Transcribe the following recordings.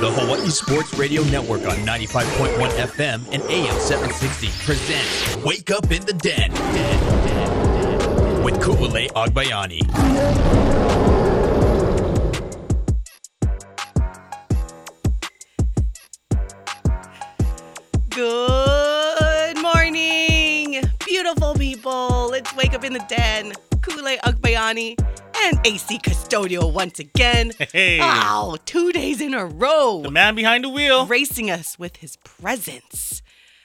The Hawaii Sports Radio Network on 95.1 FM and AM 760 presents Wake Up in the Den, with Kuule Agbayani. Good morning, beautiful people. Let's wake up in the den. Kule Agbayani and AC Custodial once again. Hey. Wow, two days in a row. The man behind the wheel. gracing us with his presence.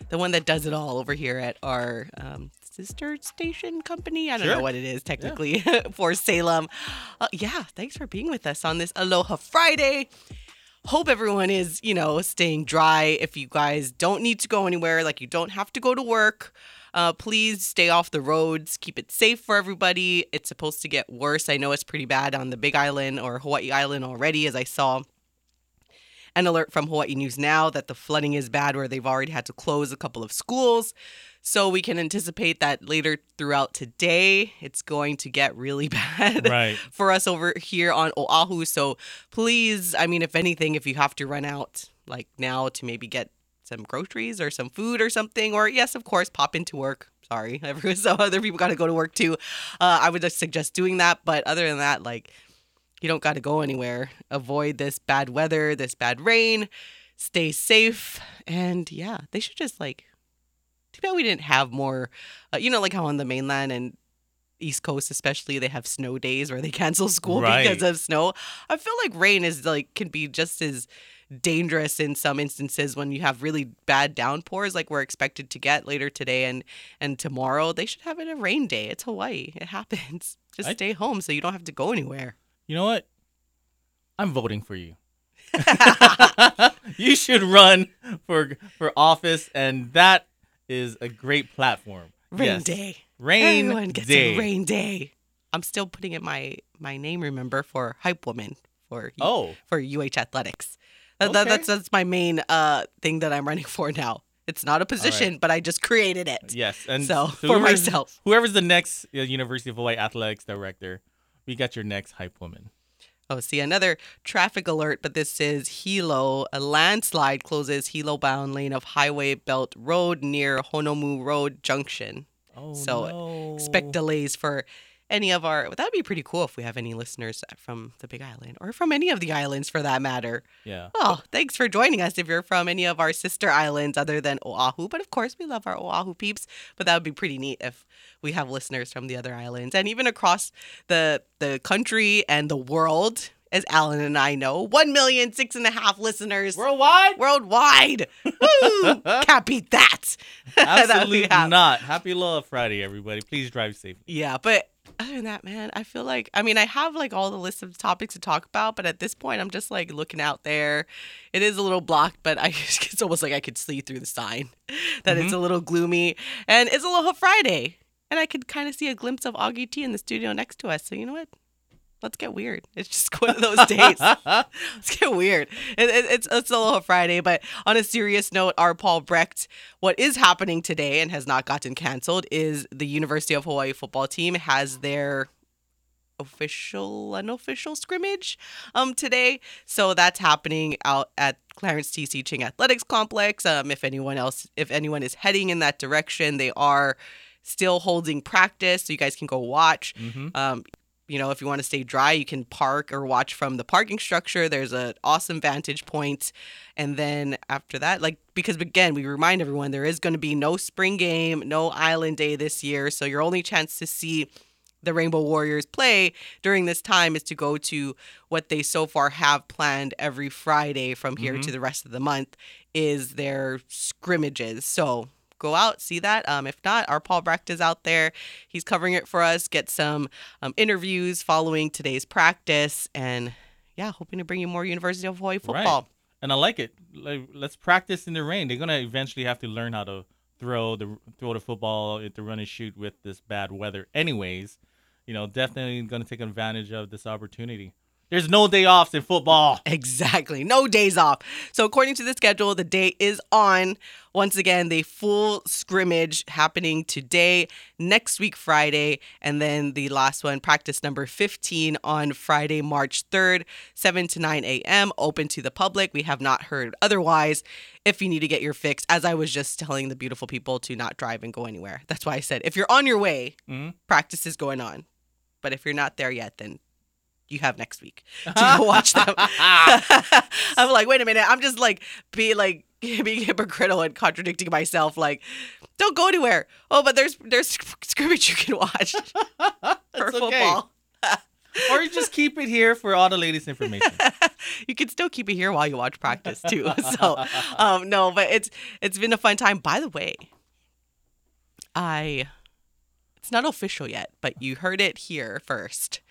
The one that does it all over here at our um, sister station company. I don't know what it is technically for Salem. Uh, yeah, thanks for being with us on this Aloha Friday. Hope everyone is, you know, staying dry. If you guys don't need to go anywhere, like you don't have to go to work, uh, please stay off the roads. Keep it safe for everybody. It's supposed to get worse. I know it's pretty bad on the Big Island or Hawaii Island already, as I saw an alert from Hawaii News Now that the flooding is bad, where they've already had to close a couple of schools. So we can anticipate that later throughout today, it's going to get really bad Right. for us over here on Oahu. So please, I mean, if anything, if you have to run out like now to maybe get some groceries or some food or something, or yes, of course, pop into work. Sorry, everyone, so other people got to go to work too. Uh, I would just suggest doing that. But other than that, like you don't got to go anywhere. Avoid this bad weather, this bad rain. Stay safe, and yeah, they should just like. Too bad we didn't have more. Uh, you know, like how on the mainland and East Coast, especially, they have snow days where they cancel school Right. because of snow. I feel like rain is like can be just as dangerous in some instances when you have really bad downpours like we're expected to get later today and and tomorrow they should have it a rain day it's hawaii it happens just I- stay home so you don't have to go anywhere You know what? I'm voting for you. you should run for for office, and that is a great platform. rain Yes. day Rain everyone gets day. a rain day i'm still putting in my my name remember for hype woman for Oh, for uh athletics That- that- that's that's my main uh thing that i'm running for now it's not a position but i just created it yes. And So, for myself. whoever's the next uh, University of Hawaii athletics director, we got your next hype woman. Oh, see, another traffic alert, but this is Hilo. A landslide closes Hilo bound lane of Hawaii Belt Road near Honomu Road Junction. Oh So, no. Expect delays for any of our. That would be pretty cool if we have any listeners from the Big Island or from any of the islands for that matter. Yeah. Oh, thanks for joining us if you're from any of our sister islands other than Oahu. But of course, we love our Oahu peeps. But that would be pretty neat if we have listeners from the other islands and even across the the country and the world. As Alan and I know, one million six and a half listeners Worldwide? worldwide. Woo! Can't beat that. That Absolutely have. not. Happy Love Friday, everybody. Please drive safely. Yeah, but other than that, man, I feel like I mean I have like all the list of topics to talk about, but at this point I'm just like looking out there. It is a little blocked, but I it's almost like I could see through the sign that it's a mm-hmm. little gloomy and it's Aloha Friday, and I could kind of see a glimpse of Augie T in the studio next to us. So you know what? Let's get weird. It's just one of those days. Let's get weird. It, it, it's it's little Friday, but on a serious note, our Paul Brecht, what is happening today and has not gotten canceled is the University of Hawaii football team has their official unofficial scrimmage um today so that's happening out at clarence tc ching athletics complex um if anyone else if anyone is heading in that direction they are still holding practice so you guys can go watch hmm um, you know, if you want to stay dry, you can park or watch from the parking structure. There's an awesome vantage point. And then after that, like, because again, we remind everyone there is going to be no spring game, no island day this year. So your only chance to see the Rainbow Warriors play during this time is to go to what they so far have planned every Friday from here to mm-hmm. the rest of the month is their scrimmages. So go out, see that. Um, if not, our Paul Brecht is out there. He's covering it for us. Get some um, interviews following today's practice, and yeah, hoping to bring you more University of Hawaii football. Right. And I like it. Like, let's practice in the rain. They're gonna eventually have to learn how to throw the throw the football, to run and shoot with this bad weather. Anyways, you know, definitely gonna take advantage of this opportunity. There's no day offs in football. Exactly. No days off. So, according to the schedule, the day is on. Once again, the full scrimmage happening today, next week, Friday, and then the last one, practice number 15 on Friday, March 3rd, 7 to 9 a.m., open to the public. We have not heard otherwise. If you need to get your fix, as I was just telling the beautiful people to not drive and go anywhere. That's why I said if you're on your way, Mhm. practice is going on. But if you're not there yet, then you have next week to go watch them. I'm like, wait a minute. I'm just like being like being hypocritical and contradicting myself. Like, don't go anywhere. Oh, but there's there's scrimmage you can watch for football. or you just keep it here for all the latest information. you can still keep it here while you watch practice too. So, um, no, but it's it's been a fun time. By the way, I it's not official yet, but you heard it here first.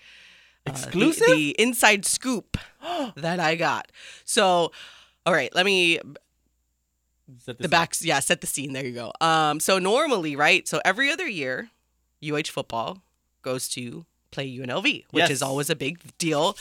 Uh, the- Exclusive? the, inside scoop that I got. So, all right, let me Set the this up. backs yeah set the scene there you go um so normally right so every other year uh football goes to play unlv which Yes. is always a big deal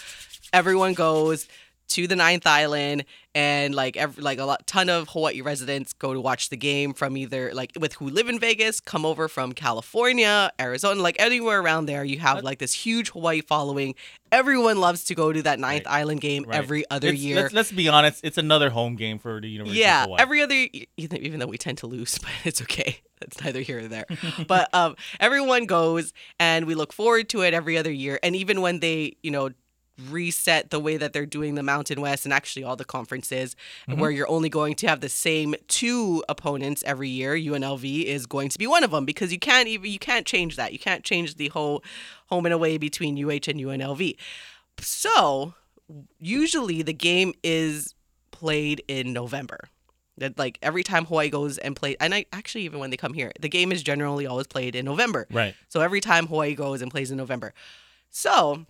everyone goes to the ninth island and like every like a lot ton of hawaii residents go to watch the game from either like with who live in vegas come over from california arizona like anywhere around there you have like this huge hawaii following everyone loves to go to that ninth Right. island game Right. every other Let's- year Let's, let's be honest. It's another home game for the University yeah, of Hawaii. every other even even though we tend to lose, but it's okay. That's neither here or there. but um, everyone goes, and we look forward to it every other year. And even when they, you know, reset the way that they're doing the Mountain West and actually all the conferences, where you're only going to have the same two opponents every year, UNLV is going to be one of them because you can't even you can't change that. You can't change the whole home and away between UH and UNLV. So usually the game is played in November. That like every time Hawaii goes and plays, and I actually even when they come here, the game is generally always played in November. right. So every time Hawaii goes and plays in November. So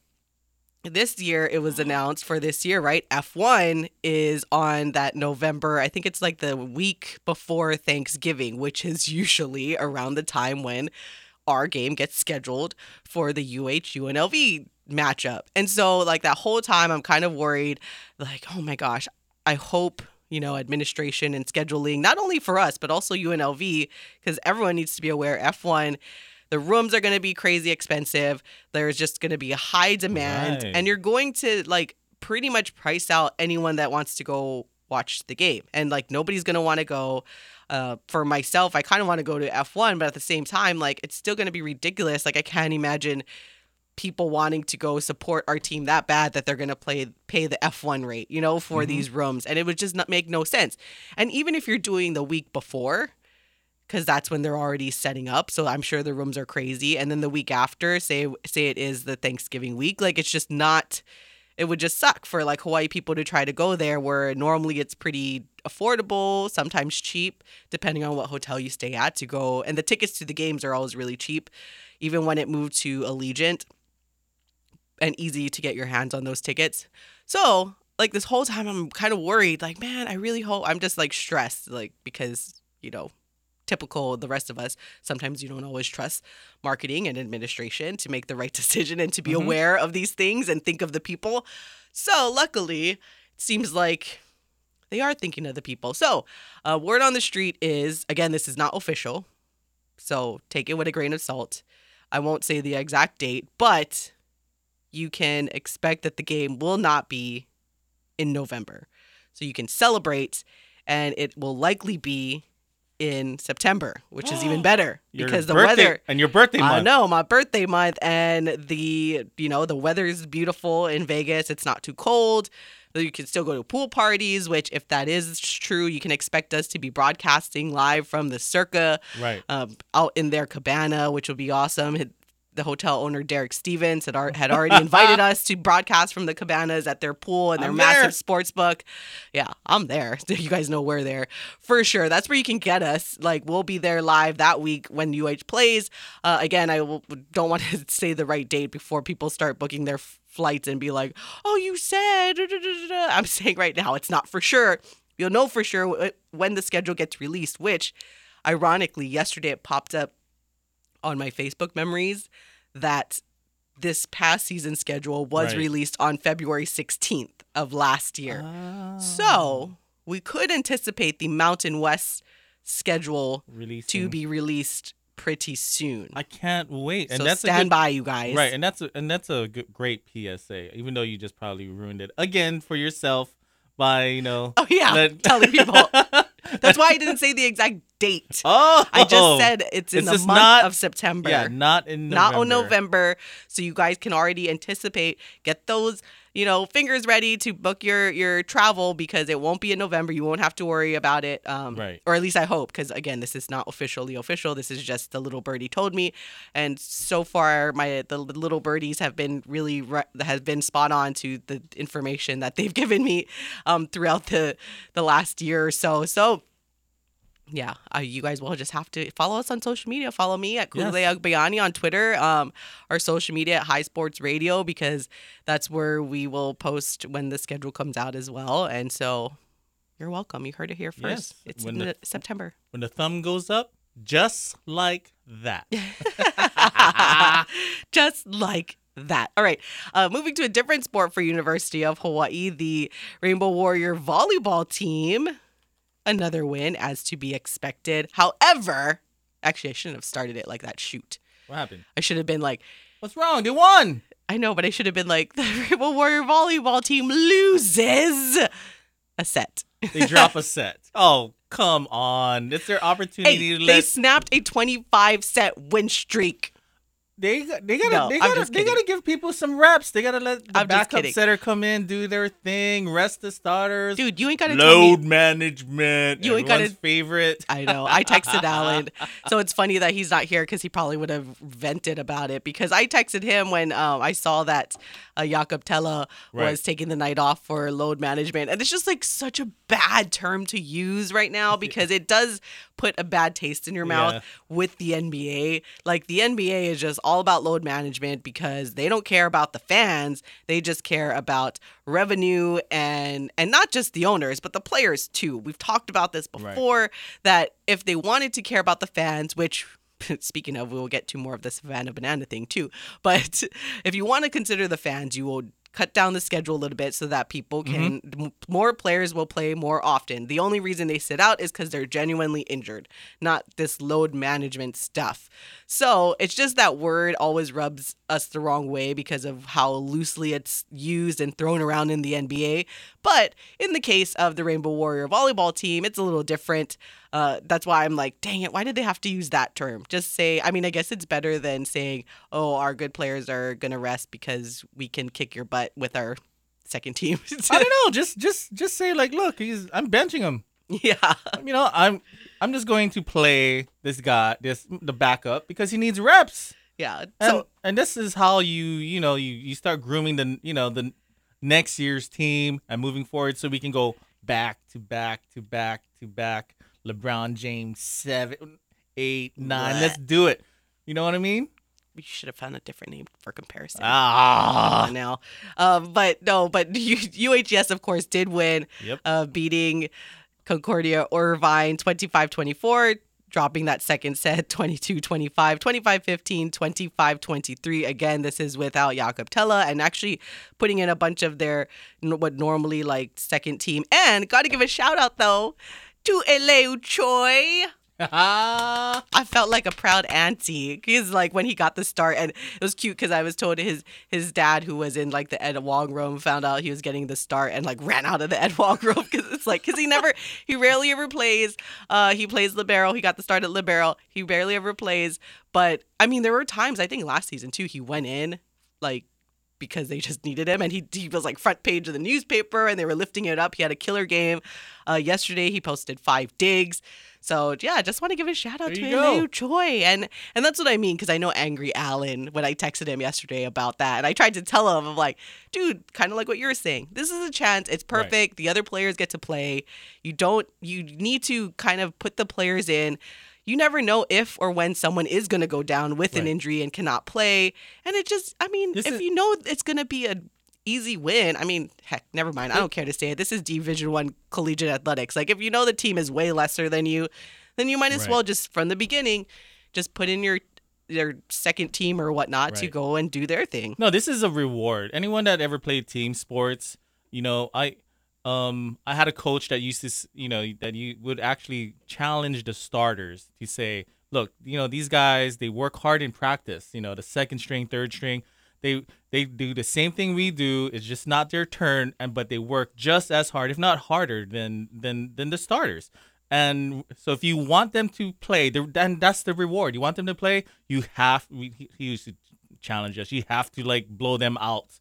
this year it was announced for this year, right? F1 is on that November, I think it's like the week before Thanksgiving, which is usually around the time when our game gets scheduled for the UH UNLV matchup. And so like that whole time I'm kind of worried like, oh my gosh, I hope you know, administration and scheduling, not only for us, but also UNLV, because everyone needs to be aware F1, the rooms are going to be crazy expensive. There's just going to be a high demand, Right. and you're going to like pretty much price out anyone that wants to go watch the game. And like nobody's going to want to go. Uh, for myself, I kind of want to go to F1, but at the same time, like it's still going to be ridiculous. Like I can't imagine people wanting to go support our team that bad that they're going to play pay the F1 rate, you know, for these rooms and it would just not make no sense. And even if you're doing the week before cuz that's when they're already setting up, so I'm sure the rooms are crazy and then the week after say say it is the Thanksgiving week, like it's just not it would just suck for like Hawaii people to try to go there where normally it's pretty affordable, sometimes cheap, depending on what hotel you stay at to go. And the tickets to the games are always really cheap, even when it moved to Allegiant and easy to get your hands on those tickets. So, like this whole time I'm kind of worried, like, man, I really hope I'm just like stressed, like, because, you know, typical the rest of us, sometimes you don't always trust marketing and administration to make the right decision and to be Mhm. aware of these things and think of the people. So, luckily, it seems like they are thinking of the people. So, uh, word on the street is again, this is not official. So, take it with a grain of salt. I won't say the exact date, but you can expect that the game will not be in November. So you can celebrate, and it will likely be in September, which is even better Your because the birthday- weather. and your birthday month. I know my birthday month, and the you know the weather is beautiful in Vegas. It's not too cold. You can still go to pool parties, which if that is true, you can expect us to be broadcasting live from the Circa Right. um, out in their cabana, which would be awesome. The hotel owner Derek Stevens had, had already invited us to broadcast from the cabanas at their pool and their I'm massive there. sports book. Yeah, I'm there. You guys know we're there for sure. That's where you can get us. Like we'll be there live that week when UH plays. Uh, again, I will, don't want to say the right date before people start booking their f- flights and be like, "Oh, you said." da, da, da, da, da." I'm saying right now it's not for sure. You'll know for sure wh- when the schedule gets released. Which, ironically, yesterday it popped up on my Facebook memories that this past season schedule was Right. released on February 16th of last year. Ah. So we could anticipate the Mountain West schedule to be released pretty soon. I can't wait. And so that's a stand good, by, you guys. Right, and that's a, and that's a good, great PSA. Even though you just probably ruined it again for yourself by you know. Oh yeah, let- telling people. That's why I didn't say the exact date. oh, I just said it's in It's the month not- of September. yeah, not in November. not on November. So you guys can already anticipate, get those, you know, fingers ready to book your your travel because it won't be in November. You won't have to worry about it. Um, Right. Or at least I hope, because again, this is not officially official. This is just the little birdie told me, and so far my the little birdies have been really re- have been spot on to the information that they've given me um, throughout the the last year or so. So yeah, uh, you guys will just have to follow us on social media. Follow me at Kulele Yes. Agbayani on Twitter, um, our social media at High Sports Radio, because that's where we will post when the schedule comes out as well. And so you're welcome. You heard it here first. Yes, It's when in the- September. when the thumb goes up, just like that. just like that. All right. Uh, moving to a different sport for University of Hawaii, the Rainbow Warrior volleyball team. Another win, as to be expected. However, actually, I shouldn't have started it like that. Shoot. what happened? I should have been like, What's wrong? They won. I know, but I should have been like, the Rainbow Warrior volleyball team loses a set. They drop a set. Oh, come on! It's their opportunity Hey, to they snapped a 25 set win streak. They they gotta No, they gotta they gotta give people some reps. They gotta let the I'm backup setter come in, do their thing, rest the starters. Dude, you ain't got to tell me. Load management. You ain't gotta- favorite. I know. I texted Alan. So it's funny that he's not here because he probably would have vented about it. Because I texted him when um, I saw that uh, Jakob Thelle was Right. taking the night off for load management. And it's just like such a bad term to use right now because it does put a bad taste in your mouth Yeah. with the NBA. Like the NBA is just all about load management because they don't care about the fans. They just care about revenue and and not just the owners, but the players too. We've talked about this Right. before that if they wanted to care about the fans, which speaking of, we will get to more of the Savannah Banana thing too. But if you want to consider the fans, you will cut down the schedule a little bit so that people mm-hmm. can m- more players will play more often. The only reason they sit out is cuz they're genuinely injured, not this load management stuff. So, it's just that word always rubs us the wrong way because of how loosely it's used and thrown around in the NBA. But in the case of the Rainbow Warrior volleyball team, it's a little different. Uh, that's why I'm like, dang it, why did they have to use that term? Just say, I mean, I guess it's better than saying, oh, our good players are going to rest because we can kick your butt with our second team. I don't know. Just just just say like, look, he's I'm benching him. yeah. You know, I'm I'm just going to play this guy, this the backup because he needs reps. Yeah. And, So, and this is how you you know you you start grooming the you know the next year's team and moving forward so we can go back to back to back to back. LeBron James seven, eight, nine. Let's do it. You know what I mean? we should have found a different name for comparison. Ah, now. Um, but no, but UHS, of course, did win, Yep. uh, beating Concordia Irvine 25 24, dropping that second set 22 25, 25 15, 25 23. Again, this is without Jakob Thelle and actually putting in a bunch of their what normally like second team. And got to give a shout out though to Eleu Choi. I felt like a proud auntie. because like when he got the start, and it was cute because I was told his his dad, who was in like the Ed Wong room, found out he was getting the start and like ran out of the Ed Wong room because it's like because he never he rarely ever plays. Uh, he plays libero. He got the start at libero. He barely ever plays. But I mean, there were times I think last season too. He went in like because they just needed him. And he, he was like front page of the newspaper and they were lifting it up. He had a killer game uh, yesterday. He posted five digs. So yeah I just want to give a shout out There to you go. Choi and and that's what I mean because I know angry Alan when I texted him yesterday about that and I tried to tell him I'm like dude kind of like what you're saying. This is a chance. It's Right. perfect. The other players get to play. You don't you need to kind of put the players in you never know if or when someone is going to go down with an injury and cannot play. And it just, I mean, This if is- you know it's going to be an easy win, I mean, heck, never mind. I don't care to say it. This is Division One collegiate athletics. Like, if you know the team is way lesser than you, then you might as Right. well just from the beginning, just put in your their second team or whatnot to go and do their thing. No, this is a reward. Anyone that ever played team sports, you know, I um I had a coach that used to, you know, that you would actually challenge the starters to say, look, you know, these guys, they work hard in practice, you know, the second string, third string, they they do the same thing we do. It's just not their turn and but they work just as hard, if not harder than than than the starters. And so if you want them to play, then that's the reward. You want them to play, you have he used to challenge us. You have to like blow them out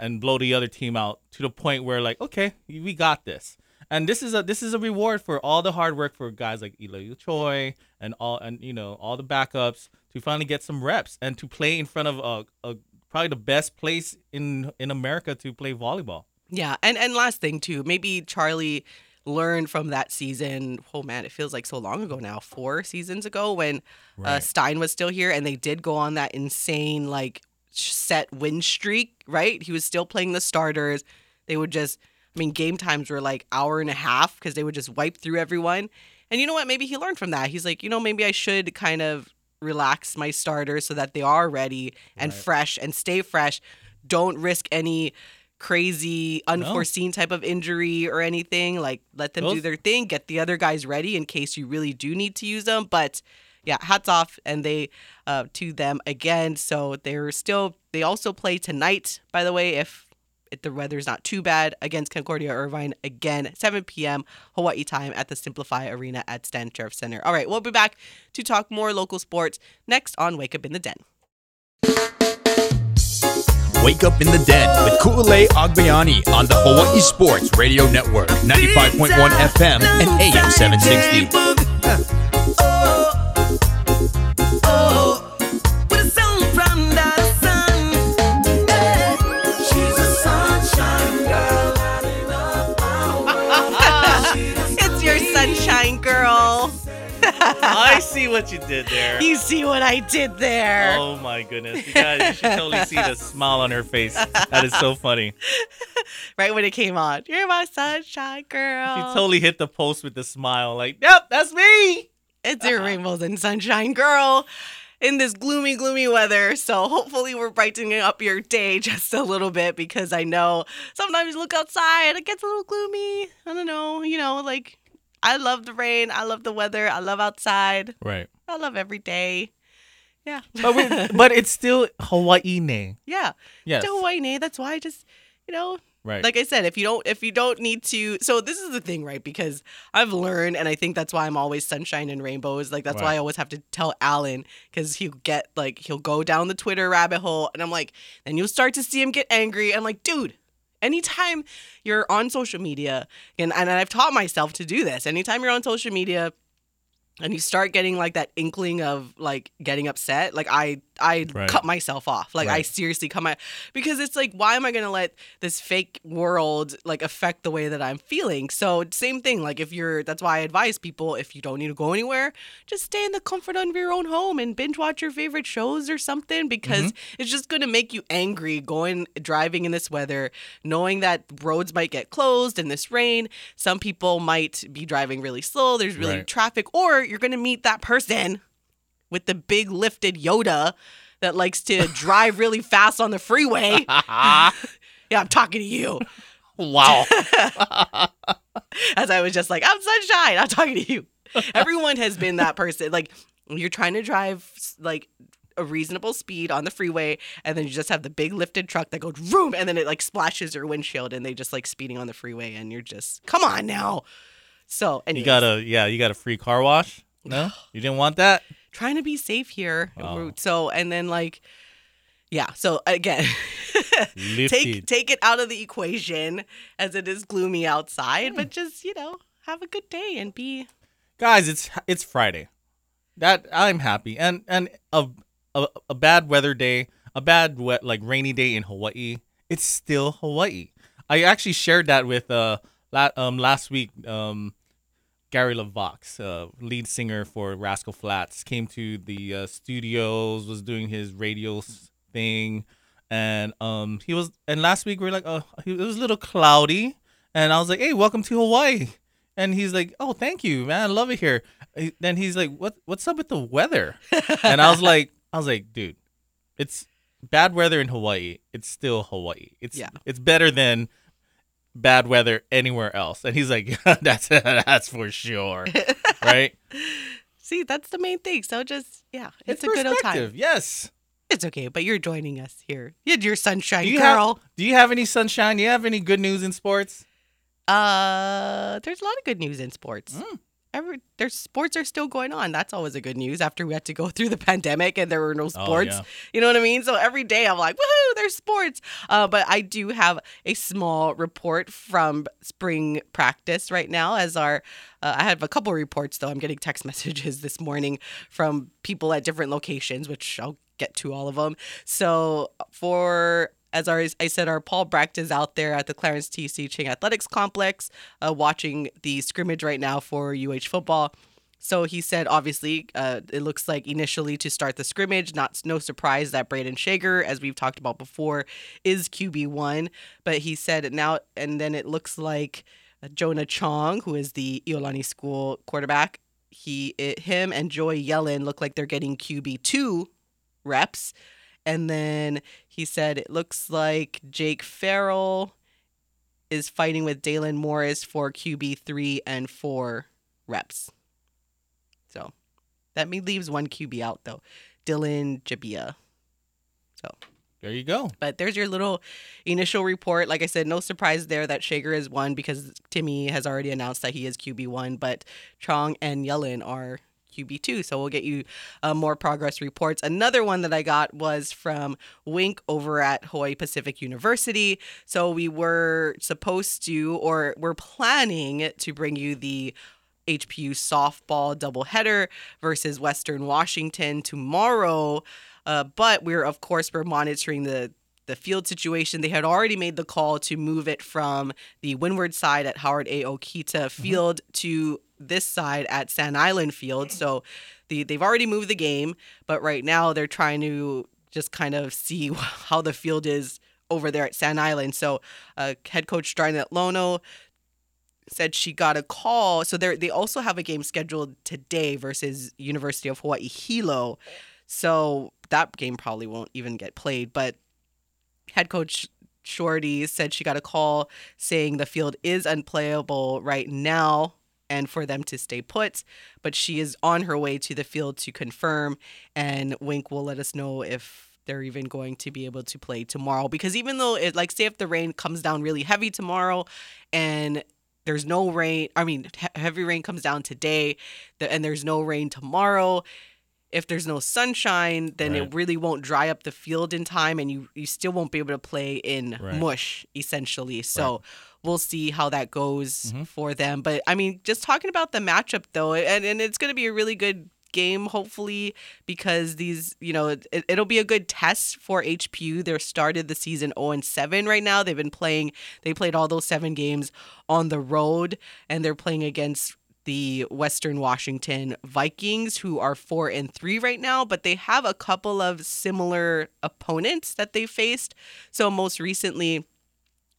and blow the other team out to the point where like, okay, we got this. And this is a this is a reward for all the hard work for guys like Eleu Choi and all and you know all the backups to finally get some reps and to play in front of a, a probably the best place in in America to play volleyball. Yeah, and and last thing too, maybe Charlie learned from that season. Oh man, it feels like so long ago now, four seasons ago when uh, Stein was still here, and they did go on that insane like set win streak. Right, he was still playing the starters. They would just, I mean, game times were like hour and a half because they would just wipe through everyone. And you know what? Maybe he learned from that. He's like, you know, maybe I should kind of relax my starters so that they are ready and Right. fresh and stay fresh. Don't risk any crazy unforeseen type of injury or anything like let them do their thing get the other guys ready in case you really do need to use them but yeah hats off and they uh, to them again so they're still they also play tonight by the way if if the weather's not too bad against Concordia Irvine again 7 p.m. Hawaii time at the SimpliFi Arena at Stan Sheriff Center. All right, we'll be back to talk more local sports next on Wake Up in the Den. Wake up in the den with Ku'ule Agbayani on the Hawaii Sports Radio Network, 95.1 FM and AM 760. See what you did there. You see what I did there? Oh my goodness. You guys you should totally see the smile on her face. That is so funny. Right when it came on. You're my sunshine girl. She totally hit the post with the smile, like, yep, that's me. It's your uh-uh. rainbows and sunshine girl in this gloomy, gloomy weather. So hopefully we're brightening up your day just a little bit because I know sometimes you look outside, it gets a little gloomy. I don't know, you know, like I love the rain, I love the weather, I love outside, Right. I love every day. Yeah. But we, but it's still Hawaii ne. yeah. Yes. To Hawaii, nay. That's why I just, you know, Right. like I said, if you don't if you don't need to so this is the thing, right? Because I've learned and I think that's why I'm always sunshine and rainbows. Like that's why I always have to tell Alan because he'll get like he'll go down the Twitter rabbit hole and I'm like, then you'll start to see him get angry. I'm like, dude, anytime you're on social media, and, and I've taught myself to do this, anytime you're on social media and you start getting like that inkling of like getting upset, like I I Right. cut myself off. Like I seriously cut my because it's like why am I gonna let this fake world like affect the way that I'm feeling? So same thing. Like if you're that's why I advise people if you don't need to go anywhere, just stay in the comfort of your own home and binge watch your favorite shows or something because mm-hmm. it's just gonna make you angry going driving in this weather, knowing that roads might get closed in this rain. Some people might be driving really slow. There's really Right. traffic, or you're gonna meet that person with the big lifted Yoda that likes to drive really fast on the freeway. yeah, I'm talking to you. wow. As I was just like, I'm sunshine. I'm talking to you. Everyone has been that person. Like you're trying to drive like a reasonable speed on the freeway, and then you just have the big lifted truck that goes vroom, and then it like splashes your windshield, and they just like speeding on the freeway, and you're just, come on now. So, and You got a yeah, you got a free car wash? No? You didn't want that? Trying to be safe here. Oh. So, and then like, yeah. So again, take take it out of the equation as it is gloomy outside, Hmm. but just you know have a good day and be Guys, it's it's Friday. That I'm happy. And and a a, a bad weather day, a bad wet like rainy day in Hawaii, it's still Hawaii. I actually shared that with uh la- um last week um Gary LeVox, uh, lead singer for Rascal Flatts, came to the uh, studios, was doing his radio thing, and um he was. And last week we were like, oh, it was a little cloudy, and I was like, hey, welcome to Hawaii, and he's like, oh, thank you, man, I love it here. Then he's like, what what's up with the weather? and I was like, I was like, dude, it's bad weather in Hawaii. It's still Hawaii. It's Yeah. it's better than bad weather anywhere else. And he's like, that's that's for sure, right? See, that's the main thing. So just yeah, it's, a good old time. Yes. It's okay, but you're joining us here. You're your sunshine Do you girl. have Do you have any sunshine? Do you have any good news in sports? Uh, there's a lot of good news in sports. Mm. Every there's sports are still going on. That's always a good news after we had to go through the pandemic and there were no sports. yeah. You know what I mean? So every day I'm like, woohoo, there's sports. Uh, but I do have a small report from spring practice right now. As our, uh, I have a couple reports though. I'm getting text messages this morning from people at different locations, which I'll get to all of them. So for as our, I said, our Paul Brecht is out there at the Clarence T.C. Ching Athletics Complex uh, watching the scrimmage right now for UH football. So he said, obviously, uh, it looks like initially to start the scrimmage, not no surprise that Brayden Schager, as we've talked about before, is QB one. But he said now, and then it looks like uh, Jonah Chong, who is the Iolani School quarterback, he, it, him, and Joey Yellen look like they're getting QB two reps. And then he said it looks like Jake Farrell is fighting with Dalen Morris for QB three and four reps. So that me leaves one QB out though, Dylan Jabia. So, There you go. but there's your little initial report. Like I said, no surprise there that Schager is one because Timmy has already announced that he is QB one, but Chong and Yellen are QB two. So we'll get you uh, more progress reports. Another one that I got was from Wink over at Hawaii Pacific University. So we were supposed to, or we're planning to bring you the HPU softball doubleheader versus Western Washington tomorrow. Uh, but we're of course we're monitoring the the field situation. They had already made the call to move it from the windward side at Howard A. Okita Field to this side at Sand Island Field. So the they've already moved the game, but right now they're trying to just kind of see how the field is over there at Sand Island. So uh, head coach Darnett Lono said she got a call. So they they also have a game scheduled today versus University of Hawaii Hilo. So that game probably won't even get played. But head coach Shorty said she got a call saying the field is unplayable right now and for them to stay put. But she is on her way to the field to confirm, and Wink will let us know if they're even going to be able to play tomorrow. Because even though it, like, say if the rain comes down really heavy tomorrow and there's no rain, I mean, he- heavy rain comes down today, and there's no rain tomorrow. If there's no sunshine, then it really won't dry up the field in time, and you you still won't be able to play in Right. mush essentially. So we'll see how that goes Mhm. for them. But I mean, just talking about the matchup though, and, and it's going to be a really good game, hopefully, because these, you know, it, it'll be a good test for HPU. They're started the season 0 and 7 right now. They've been playing, they played all those seven games on the road, and they're playing against the Western Washington Vikings, who are four and three right now, but they have a couple of similar opponents that they faced. So most recently,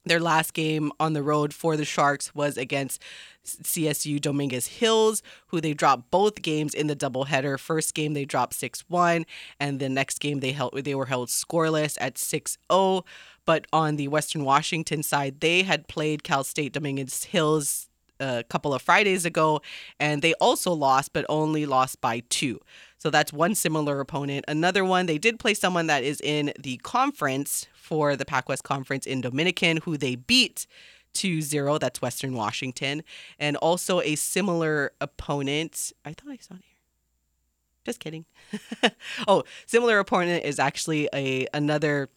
their last game on the road for the Sharks was against CSU Dominguez Hills, who they dropped both games in the doubleheader. First game they dropped 6-1, and the next game they held they were held scoreless at 6-0. But on the Western Washington side, they had played Cal State Dominguez Hills a couple of Fridays ago, and they also lost, but only lost by two. So that's one similar opponent. Another one, they did play someone that is in the conference for the PacWest Conference in Dominican, who they beat 2 0. That's Western Washington. And also a similar opponent. I thought I saw it here. Just kidding. oh, similar opponent is actually a another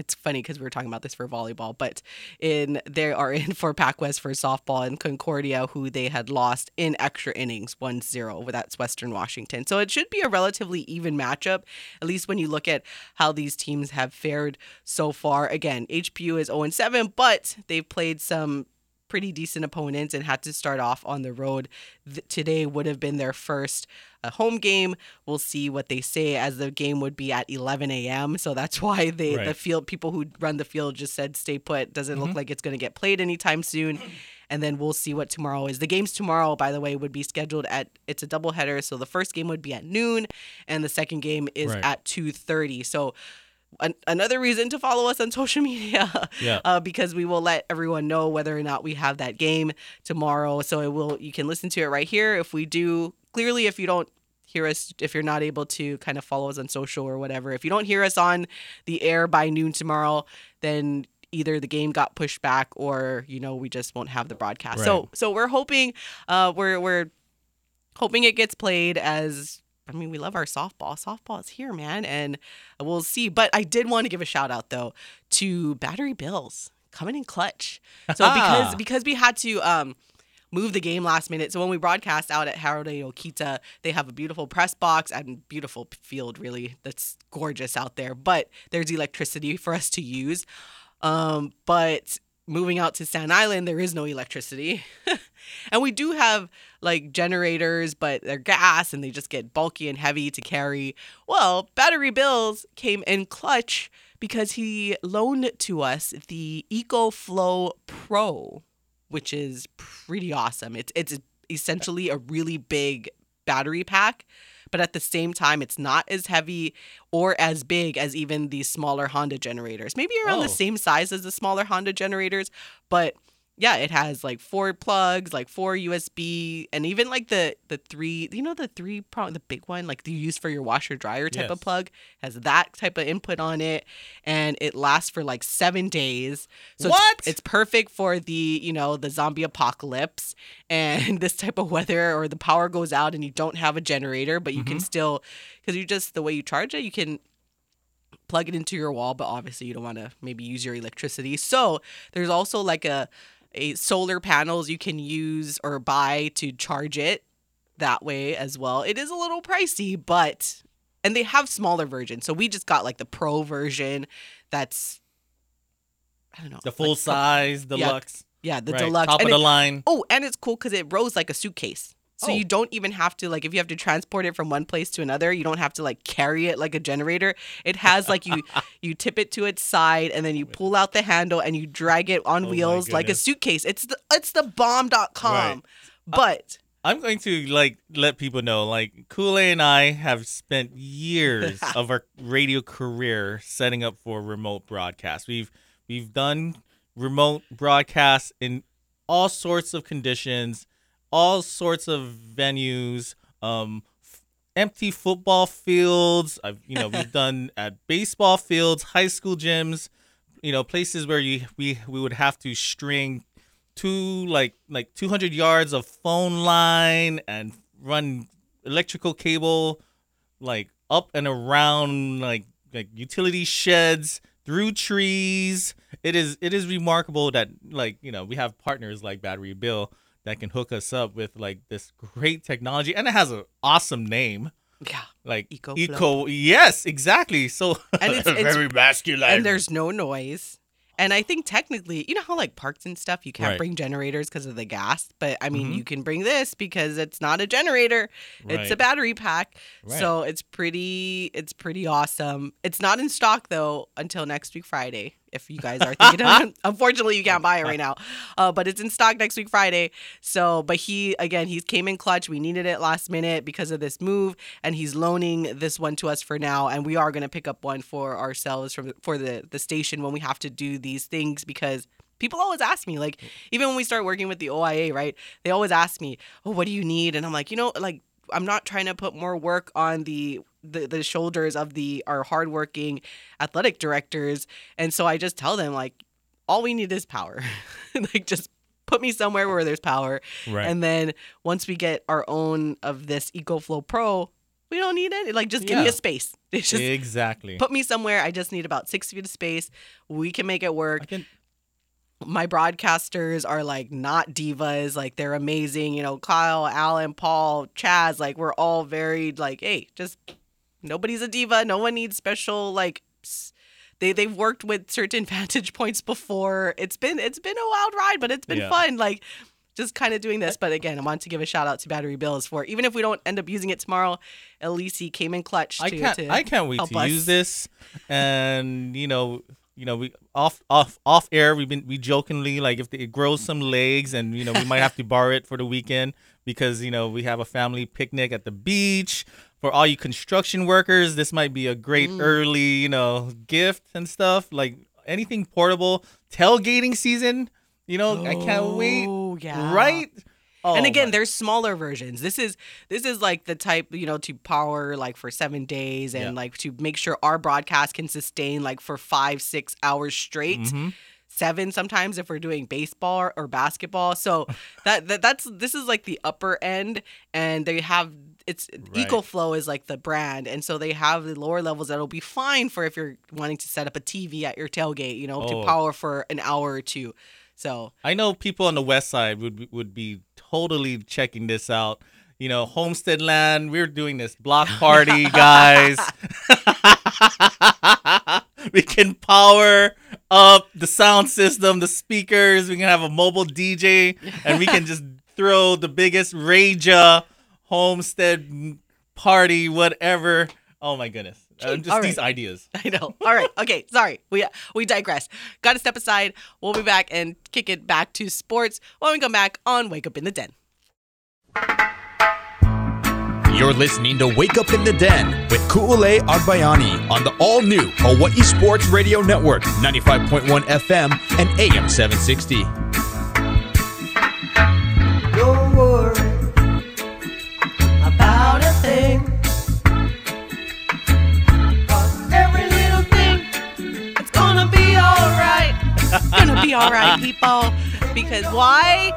it's funny because we were talking about this for volleyball, but in they are in for PacWest for softball and Concordia, who they had lost in extra innings 1-0. That's Western Washington. So it should be a relatively even matchup, at least when you look at how these teams have fared so far. Again, HPU is 0-7, but they've played some pretty decent opponents and had to start off on the road. Th- today would have been their first uh, home game. We'll see what they say as the game would be at 11 a.m. So that's why they the field people who run the field just said stay put. Doesn't Mm-hmm. look like it's going to get played anytime soon. and then we'll see what tomorrow is. The games tomorrow, by the way, would be scheduled at it's a doubleheader, so the first game would be at noon, and the second game is Right. at two thirty. So. An- another reason to follow us on social media Yeah. uh, because we will let everyone know whether or not we have that game tomorrow. So it will you can listen to it right here. If we do clearly if you don't hear us if you're not able to kind of follow us on social or whatever if you don't hear us on the air by noon tomorrow then either the game got pushed back or you know we just won't have the broadcast. So so we're hoping uh we're we're hoping it gets played as I mean, we love our softball. Softball is here, man, and we'll see. But I did want to give a shout out though to Battery Bills coming in clutch. So because because we had to um move the game last minute. So when we broadcast out at Howard Okita, they have a beautiful press box and beautiful field, really. That's gorgeous out there. But there's electricity for us to use. Um, but moving out to Sand Island, there is no electricity. and we do have like generators, but they're gas and they just get bulky and heavy to carry. Well, Battery Bills came in clutch because he loaned to us the EcoFlow Pro, which is pretty awesome. It's it's essentially a really big battery pack, but at the same time it's not as heavy or as big as even these smaller Honda generators. Maybe around Oh. the same size as the smaller Honda generators, but yeah, it has like four plugs, like four USB, and even like the the three, you know, the three prong, the big one, like you use for your washer dryer type of plug, has that type of input on it, and it lasts for like seven days. So What? It's, it's perfect for the you know the zombie apocalypse and this type of weather, or the power goes out and you don't have a generator, but you can mm-hmm. still because you just the way you charge it, you can plug it into your wall, but obviously you don't want to maybe use your electricity. So there's also like a a solar panels you can use or buy to charge it that way as well. It is a little pricey, but and they have smaller versions. So we just got like the pro version that's I don't know. the full like, size yeah, deluxe, Yeah, the right, deluxe. top And of the line. Oh, and it's cool because it rolls like a suitcase. So Oh. you don't even have to like if you have to transport it from one place to another, you don't have to like carry it like a generator. It has like you you tip it to its side and then you oh pull out the handle and you drag it on Oh wheels like a suitcase. It's the it's the bomb.com. Right. Uh, but I'm going to like let people know like Kool-Aid and I have spent years of our radio career setting up for remote broadcast. We've we've done remote broadcasts in all sorts of conditions, all sorts of venues, um f- empty football fields. I've you know, we've done at baseball fields, high school gyms, you know, places where you we we would have to string two like like 200 yards of phone line and run electrical cable like up and around like like utility sheds through trees it is it is remarkable that like you know we have partners like battery bill that can hook us up with like this great technology and it has an awesome name yeah. like EcoFlow. eco yes exactly so And it's- it's- very masculine And there's no noise. And I think technically, you know how like parks and stuff, you can't Right. bring generators because of the gas. But I mean, Mhm. you can bring this because it's not a generator; it's a battery pack. Right. So it's pretty, it's pretty awesome. It's not in stock though until next week Friday. If you guys are thinking, of, unfortunately, you can't buy it right now. Uh, but it's in stock next week Friday. So, but he again, he came in clutch. We needed it last minute because of this move, and he's loaning this one to us for now. And we are going to pick up one for ourselves from for the the station when we have to do these things because people always ask me like even when we start working with the OIA, right? They always ask me, "Oh, what do you need?" And I'm like, you know, like I'm not trying to put more work on the the, the shoulders of the our hardworking athletic directors, and so I just tell them like, all we need is power, like just put me somewhere where there's power, right and then once we get our own of this EcoFlow Pro, we don't need it. Like just give me a space. It's just exactly put me somewhere. I just need about six feet of space. We can make it work I can my broadcasters are like not divas like they're amazing you know kyle alan paul chaz like we're all very like hey just nobody's a diva no one needs special like they they've worked with certain vantage points before it's been it's been a wild ride but it's been Yeah. fun like just kind of doing this but again i want to give a shout out to battery bills for even if we don't end up using it tomorrow at least he came in clutch to, I can't. to I can't wait to us. use this, and you know, you know, we off off off air. We've been we jokingly like if it grows some legs, and you know, we might have to borrow it for the weekend because you know we have a family picnic at the beach. For all you construction workers, this might be a great Mm. early, you know, gift and stuff. Like anything portable. Tailgating season. You know, I can't wait. Oh, yeah. Right. Oh, and again, my- there's smaller versions. This is this is like the type you know to power like for seven days and Yeah. like to make sure our broadcast can sustain like for five six hours straight. Mhm. Seven sometimes if we're doing baseball or, or basketball. So that, that that's this is like the upper end, and they have it's Right. EcoFlow is like the brand, and so they have the lower levels that'll be fine for if you're wanting to set up a TV at your tailgate, you know, Oh. to power for an hour or two. So I know people on the west side would would be totally checking this out. You know, Homestead Land, we're doing this block party, guys. we can power up the sound system, the speakers. We can have a mobile DJ, and we can just throw the biggest Raja Homestead party, whatever. Oh my goodness! Uh, just all these right. ideas. I know. All right. Okay. Sorry. We we digress. Got to step aside. We'll be back and kick it back to sports when we come back on Wake Up in the Den. You're listening to Wake Up in the Den with Kuule Agbayani on the all new Hawaii Sports Radio Network, 95.1 FM and AM 760. Gonna be alright, people. Because why?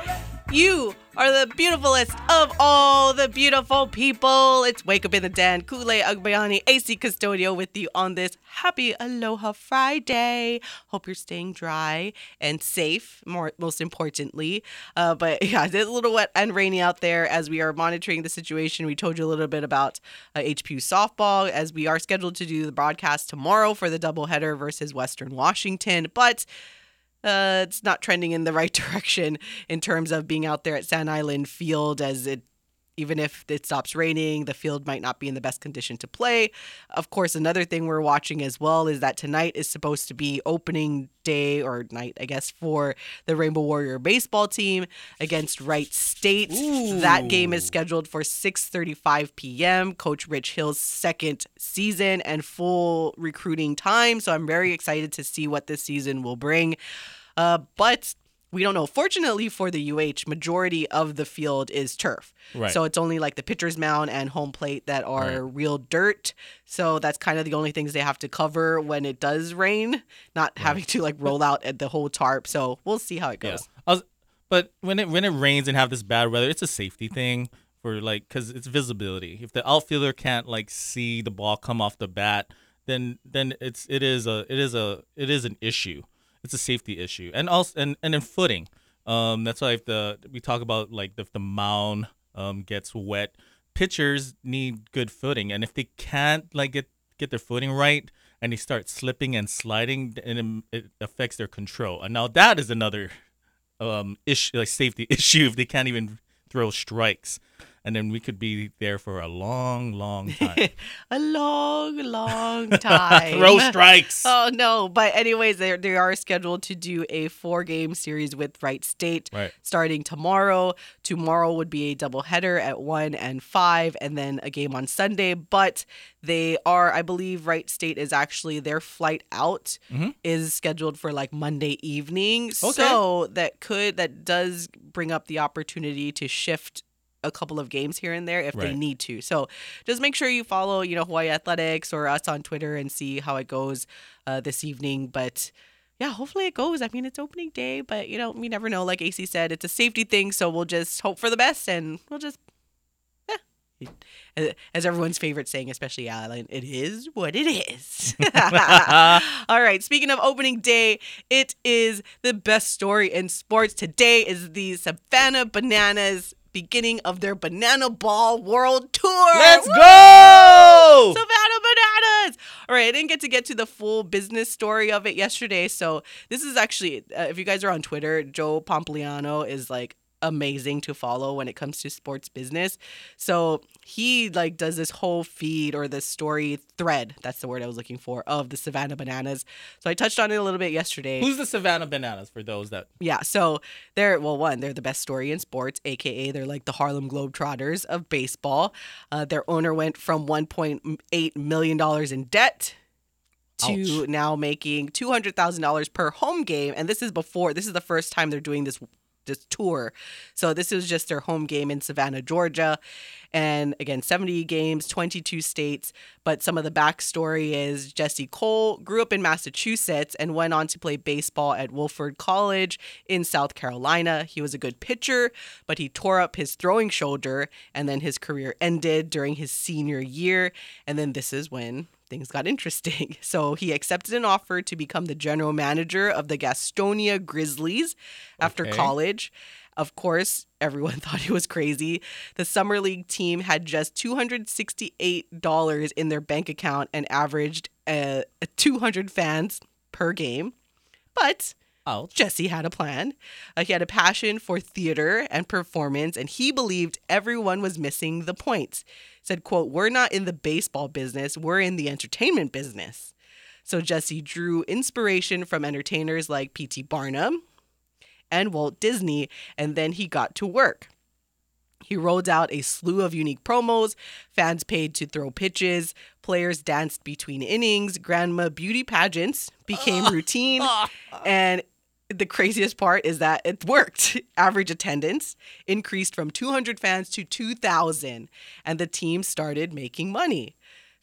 You are the beautifulest of all the beautiful people. It's Wake Up in the Den. Kule Agbayani, AC Custodio with you on this happy Aloha Friday. Hope you're staying dry and safe, more most importantly. Uh, but yeah, it's a little wet and rainy out there as we are monitoring the situation. We told you a little bit about uh, HPU softball as we are scheduled to do the broadcast tomorrow for the doubleheader versus Western Washington. But uh, it's not trending in the right direction in terms of being out there at Sand Island Field as it even if it stops raining, the field might not be in the best condition to play. Of course, another thing we're watching as well is that tonight is supposed to be opening day or night, I guess, for the Rainbow Warrior baseball team against Wright State. That game is scheduled for 6:35 p.m. Coach Rich Hill's second season and full recruiting time, so I'm very excited to see what this season will bring. Uh, but we don't know. Fortunately for the UH, majority of the field is turf. Right. So it's only like the pitcher's mound and home plate that are real dirt. So that's kind of the only things they have to cover when it does rain, not having to like roll out at the whole tarp. So we'll see how it goes. I was, but when it when it rains and have this bad weather, it's a safety thing for like because it's visibility. If the outfielder can't like see the ball come off the bat, then then it's it is a it is a it is an issue. It's a safety issue, and also and and in footing. Um, that's why if the we talk about like if the mound um gets wet, pitchers need good footing, and if they can't like get get their footing right and they start slipping and sliding, and it, it affects their control. And now that is another um issue like safety issue if they can't even throw strikes and then we could be there for a long long time A long, long time. throw strikes Oh no! But anyways, they they are scheduled to do a four game series with Wright State Right. starting tomorrow. Tomorrow would be a doubleheader at one and five, and then a game on Sunday. But they are, I believe, Wright State is actually their flight out Mhm. is scheduled for like Monday evening. Okay. So that could that does bring up the opportunity to shift a couple of games here and there if they need to. So just make sure you follow, you know, Hawaii Athletics or us on Twitter and see how it goes uh, this evening. But yeah, hopefully it goes. I mean, it's opening day, but you know, we never know. Like AC said, it's a safety thing, so we'll just hope for the best and we'll just. eh. As everyone's favorite saying, especially Alan, it is what it is. All right. Speaking of opening day, it is the best story in sports. Today is the Savannah Bananas beginning of their Banana Ball World Tour. let's Woo! go Savannah Bananas. All right, I didn't get to get to the full business story of it yesterday, so this is actually, uh, if you guys are on Twitter, Joe Pompliano is like amazing to follow when it comes to sports business. So he like does this whole feed or this story thread. That's the word I was looking for of the Savannah Bananas. So I touched on it a little bit yesterday. Who's the Savannah Bananas for those that Yeah, so they're well, one, they're the best story in sports, aka they're like the Harlem Globetrotters of baseball. Uh, their owner went from 1.8 million dollars in debt to Ouch. now making two hundred thousand dollars per home game, and this is before. This is the first time they're doing this this tour. So this is just their home game in Savannah, Georgia. And again, 70 games, 22 states. But some of the backstory is Jesse Cole grew up in Massachusetts and went on to play baseball at Wofford College in South Carolina. He was a good pitcher, but he tore up his throwing shoulder and then his career ended during his senior year. And then this is when things got interesting. So he accepted an offer to become the general manager of the Gastonia Grizzlies after Okay. college. Of course, everyone thought he was crazy. The Summer League team had just $268 in their bank account and averaged uh, 200 fans per game. But Ouch. Jesse had a plan. Uh, he had a passion for theater and performance, and he believed everyone was missing the point. Said, quote, we're not in the baseball business, we're in the entertainment business. So Jesse drew inspiration from entertainers like P.T. Barnum and Walt Disney, and then he got to work. He rolled out a slew of unique promos. Fans paid to throw pitches. Players danced between innings. Grandma beauty pageants became routine. And the craziest part is that it worked. Average attendance increased from 200 fans to 2,000, and the team started making money.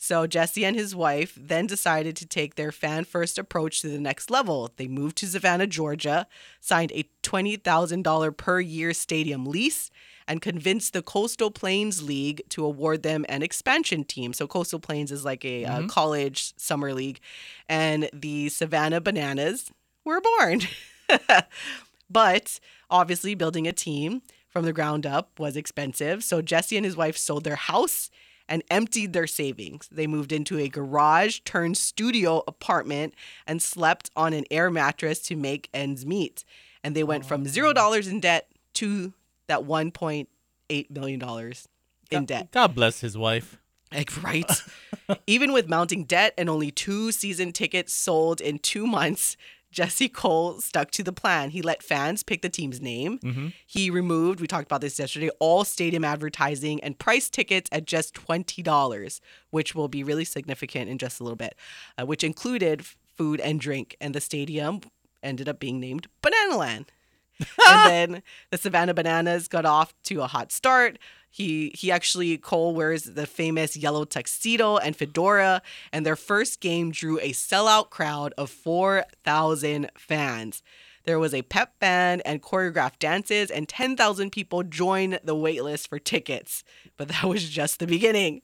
So Jesse and his wife then decided to take their fan first approach to the next level. They moved to Savannah, Georgia, signed a $20,000 per year stadium lease, and convinced the Coastal Plains League to award them an expansion team. So Coastal Plains is like a uh, college summer league, and the Savannah Bananas were born. but obviously, building a team from the ground up was expensive. So Jesse and his wife sold their house and emptied their savings. They moved into a garage turned studio apartment and slept on an air mattress to make ends meet. And they went from zero dollars in debt to that $1.8 million in debt. God bless his wife. Like, right? Even with mounting debt and only two season tickets sold in two months, Jesse Cole stuck to the plan. He let fans pick the team's name. He removed, we talked about this yesterday, all stadium advertising and priced tickets at just $20, which will be really significant in just a little bit, uh, which included food and drink. And the stadium ended up being named Banana Land and then the Savannah Bananas got off to a hot start. He he actually Cole wears the famous yellow tuxedo and fedora, and their first game drew a sellout crowd of four thousand fans. There was a pep band and choreographed dances, and 10,000 people joined the waitlist for tickets. But that was just the beginning.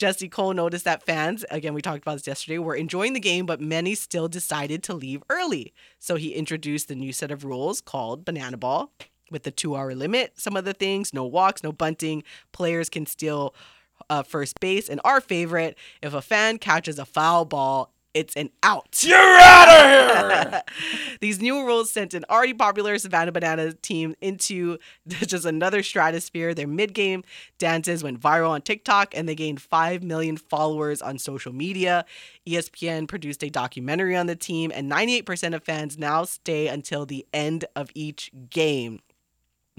Jesse Cole noticed that fans, again, we talked about this yesterday, were enjoying the game, but many still decided to leave early. So he introduced a new set of rules called Banana Ball with the two hour limit. Some of the things no walks, no bunting. Players can steal uh, first base. And our favorite if a fan catches a foul ball, it's an out. You're out of here. These new rules sent an already popular Savannah Banana team into just another stratosphere. Their mid game dances went viral on TikTok and they gained 5 million followers on social media. ESPN produced a documentary on the team, and 98% of fans now stay until the end of each game.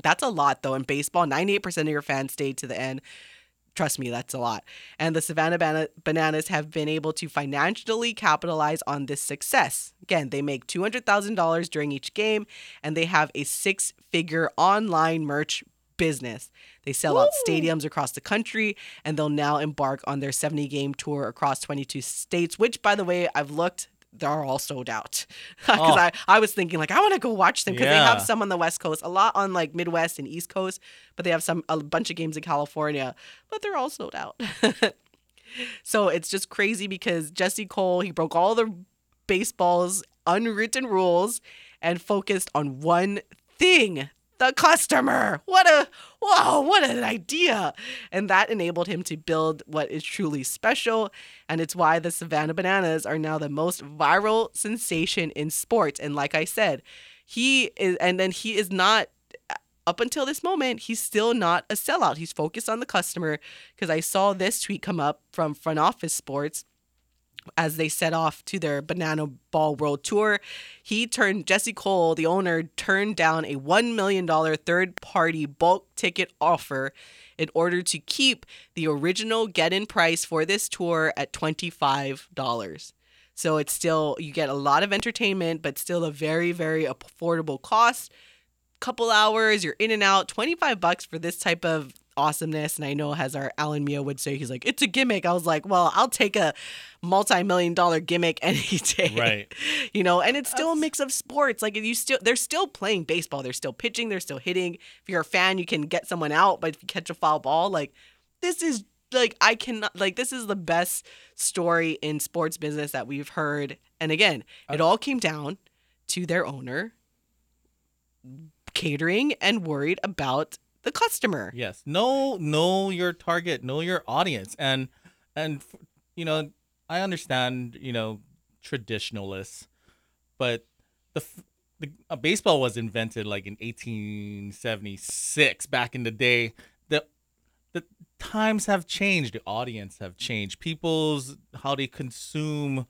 That's a lot, though. In baseball, 98% of your fans stay to the end. Trust me, that's a lot. And the Savannah Bana- Bananas have been able to financially capitalize on this success. Again, they make $200,000 during each game, and they have a six figure online merch business. They sell out stadiums across the country, and they'll now embark on their 70 game tour across 22 states, which, by the way, I've looked. They're all sold out because Oh. I, I was thinking like I want to go watch them because they have some on the West Coast, a lot on like Midwest and East Coast, but they have some a bunch of games in California, but they're all sold out. so it's just crazy because Jesse Cole he broke all the baseball's unwritten rules and focused on one thing the customer. What a whoa what an idea. And that enabled him to build what is truly special. And it's why the savannah bananas are now the most viral sensation in sports. And like i said he is and then he is not up until this moment, he's still not a sellout. He's focused on the customer. Because I saw this tweet come up from Front Office Sports as they set off to their Banana Ball World Tour. He turned, Jesse Cole, the owner, turned down a $1 million third party bulk ticket offer in order to keep the original get in price for this tour at $25. So it's still, you get a lot of entertainment, but still a very, very affordable cost. Couple hours, you're in and out, 25 bucks for this type of awesomeness. And I know, as our Alan Mio would say, he's like, it's a gimmick. I was like, well, I'll take a multi million dollar gimmick any day. Right. you know, and it's still a mix of sports. Like, you still, they're still playing baseball. They're still pitching. They're still hitting. If you're a fan, you can get someone out. But if you catch a foul ball, like, this is like I cannot like this is the best story in sports business that we've heard. And again, it uh, all came down to their owner catering and worried about the customer. Yes. Know know your target, know your audience, and and you know I understand you know traditionalists, but the the uh, baseball was invented like in 1876 back in the day. The the times have changed. The audience have changed. People's how they consume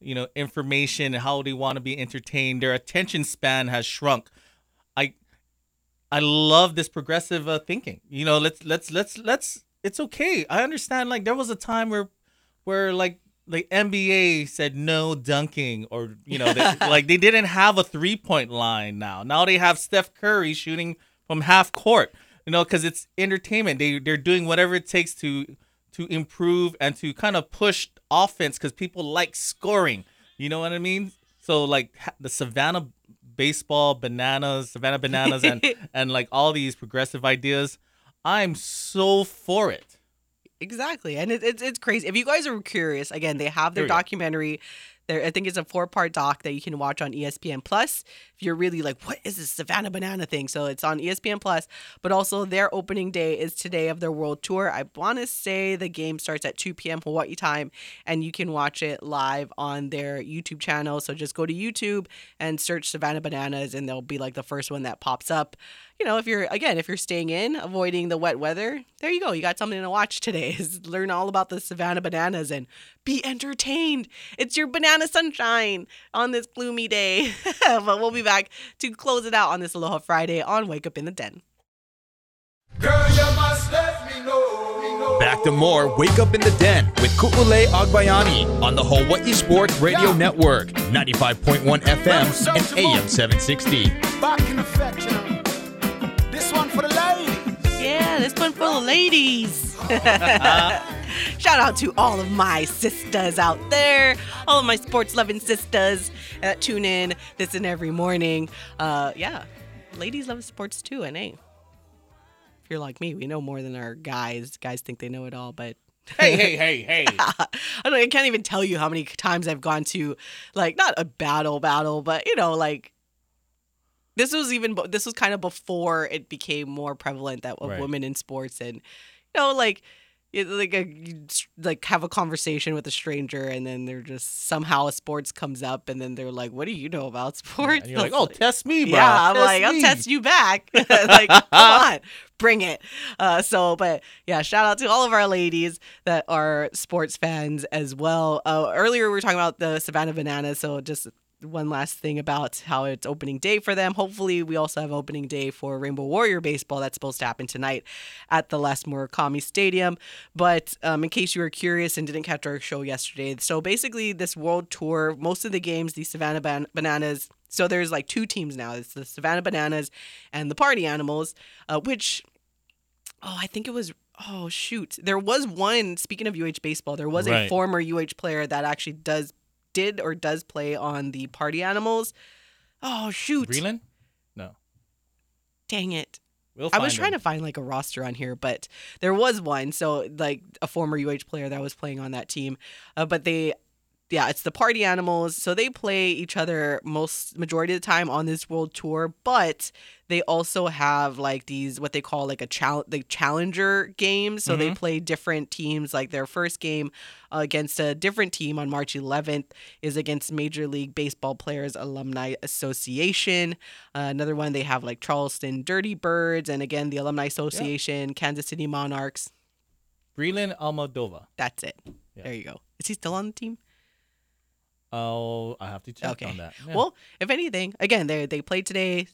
you know information how they want to be entertained. Their attention span has shrunk. I love this progressive uh, thinking. You know, let's let's let's let's. It's okay. I understand. Like there was a time where, where like the NBA said no dunking, or you know, they, like they didn't have a three point line. Now, now they have Steph Curry shooting from half court. You know, because it's entertainment. They they're doing whatever it takes to to improve and to kind of push offense because people like scoring. You know what I mean? So like the Savannah baseball bananas, Savannah bananas, and and like all these progressive ideas. I'm so for it. Exactly, and it, it's it's crazy. If you guys are curious, again, they have their we go. There, I think it's a four part doc that you can watch on ESPN Plus. If you're really like, what is this Savannah Banana thing? So it's on ESPN Plus. But also, their opening day is today of their world tour. I want to say the game starts at 2 p.m. Hawaii time, and you can watch it live on their YouTube channel. So just go to YouTube and search Savannah Bananas, and they'll be like the first one that pops up you know, if you're again, if you're staying in, avoiding the wet weather, there you go. You got something to watch today. Is learn all about the Savannah bananas and be entertained. It's your banana sunshine on this gloomy day. but we'll be back to close it out on this Aloha Friday on Wake Up in the Den. Girl, you must let me know. Me know. Back to more Wake Up in the Den with Ku'ule Agbayani on the Hawaii Sports Radio Yeah. Network, 95.1 FM and AM 760. This one for the ladies. Shout out to all of my sisters out there, all of my sports loving sisters that tune in this and every morning. Uh, yeah, ladies love sports too, and hey, if you're like me, we know more than our guys. Guys think they know it all, but Hey, hey, hey, hey. I don't. I can't even tell you how many times I've gone to, like, not a battle, battle, but you know, like. This was even this was kind of before it became more prevalent that of Right. women in sports and you know like like a, like have a conversation with a stranger and then they're just somehow a sports comes up and then they're like what do you know about sports And you're like, oh, test me, bro. yeah, I'm Test like, I'll test you back. like, come on, bring it. Uh, so, but yeah, shout out to all of our ladies that are sports fans as well. Uh, earlier, we were talking about the Savannah Bananas. So, just one last thing about how it's opening day for them. Hopefully, we also have opening day for Rainbow Warrior Baseball. That's supposed to happen tonight at the Les Murakami Stadium. But um, in case you were curious and didn't catch our show yesterday, so basically, this world tour, most of the games, the Savannah Ban- Bananas. So there's like two teams now. It's the Savannah Bananas and the Party Animals, uh, which, oh, I think it was. Oh shoot! There was one. Speaking of UH baseball, there was a former UH player that actually does did or does play on the Party Animals. Oh shoot! Breland? No. Dang it! We'll I was trying him. to find like a roster on here, but there was one. So like a former UH player that was playing on that team, uh, but they yeah, it's the party animals. So they play each other most majority of the time on this world tour, but they also have like these what they call like a the challenger games. So they play different teams. Like their first game uh, against a different team on March 11th is against Major League Baseball Players Alumni Association. Uh, another one they have like Charleston Dirty Birds, and again the Alumni Association, Kansas City Monarchs. Breland Almodovar. That's it. Yeah. There you go. Is he still on the team? Oh, I have to check Okay. on that. Yeah. Well, if anything, again, they they played today,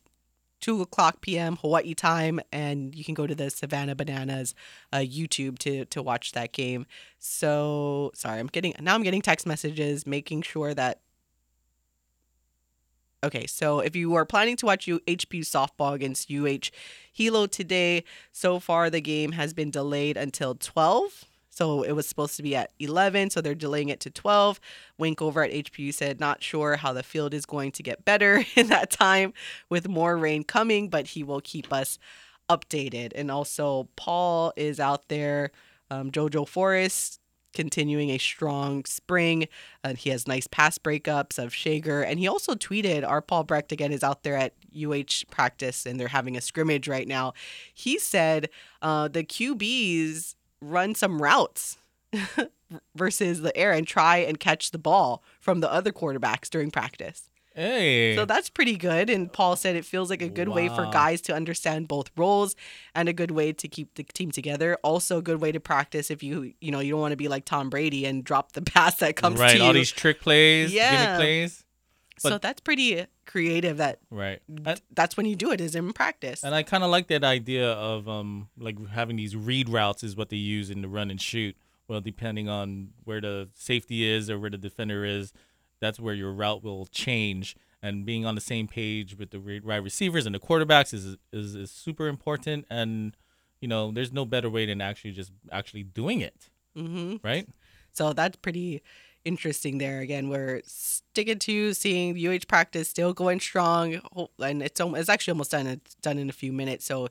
two o'clock p.m. Hawaii time, and you can go to the Savannah Bananas uh, YouTube to to watch that game. So sorry, I'm getting now I'm getting text messages making sure that. Okay, so if you are planning to watch U- HPU softball against UH Hilo today, so far the game has been delayed until 12. So it was supposed to be at 11, so they're delaying it to 12. Wink over at HPU said not sure how the field is going to get better in that time with more rain coming, but he will keep us updated. And also, Paul is out there, um, Jojo Forrest continuing a strong spring. And he has nice pass breakups of Schager. And he also tweeted, our Paul Brecht again is out there at UH practice and they're having a scrimmage right now. He said uh, the QBs run some routes versus the air and try and catch the ball from the other quarterbacks during practice. hey. So that's pretty good. And Paul said it feels like a good way for guys to understand both roles and a good way to keep the team together. Also a good way to practice if you you know you don't want to be like Tom Brady and drop the pass that comes right, to you. all these trick plays, Yeah. gimmick plays. so that's pretty creative. That Right. And, that's when you do it is in practice. and I kind of like that idea of um like having these read routes is what they use in the run and shoot. Well, depending on where the safety is or where the defender is, that's where your route will change. And being on the same page with the wide receivers and the quarterbacks is is, is super important. And you know, there's no better way than actually just actually doing it, hmm right? So that's pretty interesting there. Again, we're sticking to seeing UH practice still going strong, and it's almost, it's actually almost done. It's done in a few minutes, so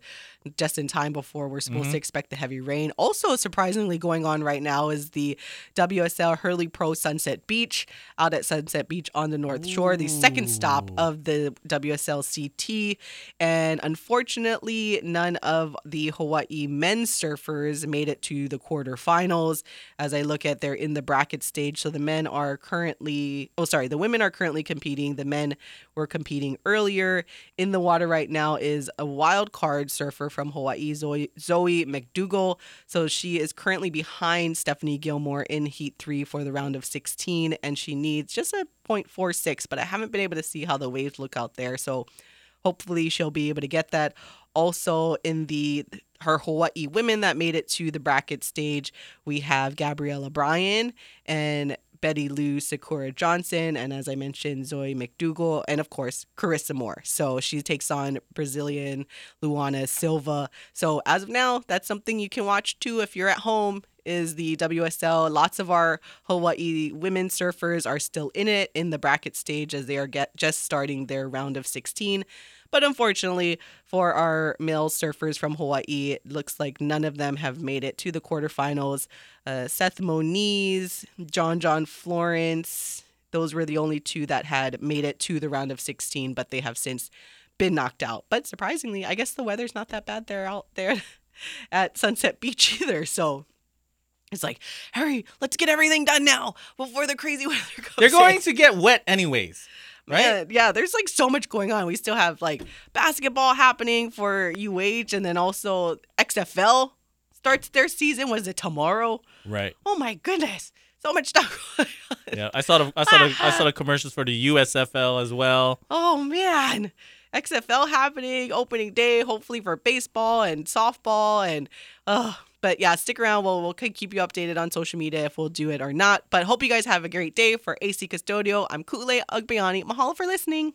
just in time before we're supposed to expect the heavy rain. Also, surprisingly, going on right now is the WSL Hurley Pro Sunset Beach out at Sunset Beach on the North Shore, the second stop of the WSL CT, and unfortunately, none of the Hawaii men's surfers made it to the quarterfinals. As I look at, they're in the bracket stage. So the men are currently, oh, sorry, the women are currently competing. The men were competing earlier. In the water right now is a wild card surfer from Hawaii, Zoe, Zoe McDougall. So she is currently behind Stephanie Gilmore in Heat 3 for the round of 16, and she needs just a 0.46, but I haven't been able to see how the waves look out there. So hopefully she'll be able to get that. Also in the her Hawaii women that made it to the bracket stage, we have Gabriella Bryan and Betty Lou Sakura Johnson, and as I mentioned, Zoe McDougall, and of course, Carissa Moore. So she takes on Brazilian Luana Silva. So as of now, that's something you can watch too if you're at home. Is the WSL. Lots of our Hawaii women surfers are still in it in the bracket stage as they are get, just starting their round of 16. But unfortunately, for our male surfers from Hawaii, it looks like none of them have made it to the quarterfinals. Uh, Seth Moniz, John John Florence, those were the only two that had made it to the round of 16, but they have since been knocked out. But surprisingly, I guess the weather's not that bad there out there at Sunset Beach either. So it's like, hurry, let's get everything done now before the crazy weather goes. They're going in. to get wet anyways, right? Yeah, yeah, there's like so much going on. We still have like basketball happening for UH, and then also XFL starts their season. Was it tomorrow? Right. Oh my goodness, so much stuff. Yeah, I saw the I saw the I saw the commercials for the USFL as well. oh man, XFL happening opening day, hopefully for baseball and softball and uh but yeah, stick around. We'll we'll keep you updated on social media if we'll do it or not. But hope you guys have a great day. For AC Custodio, I'm Kule Agbayani. Mahalo for listening.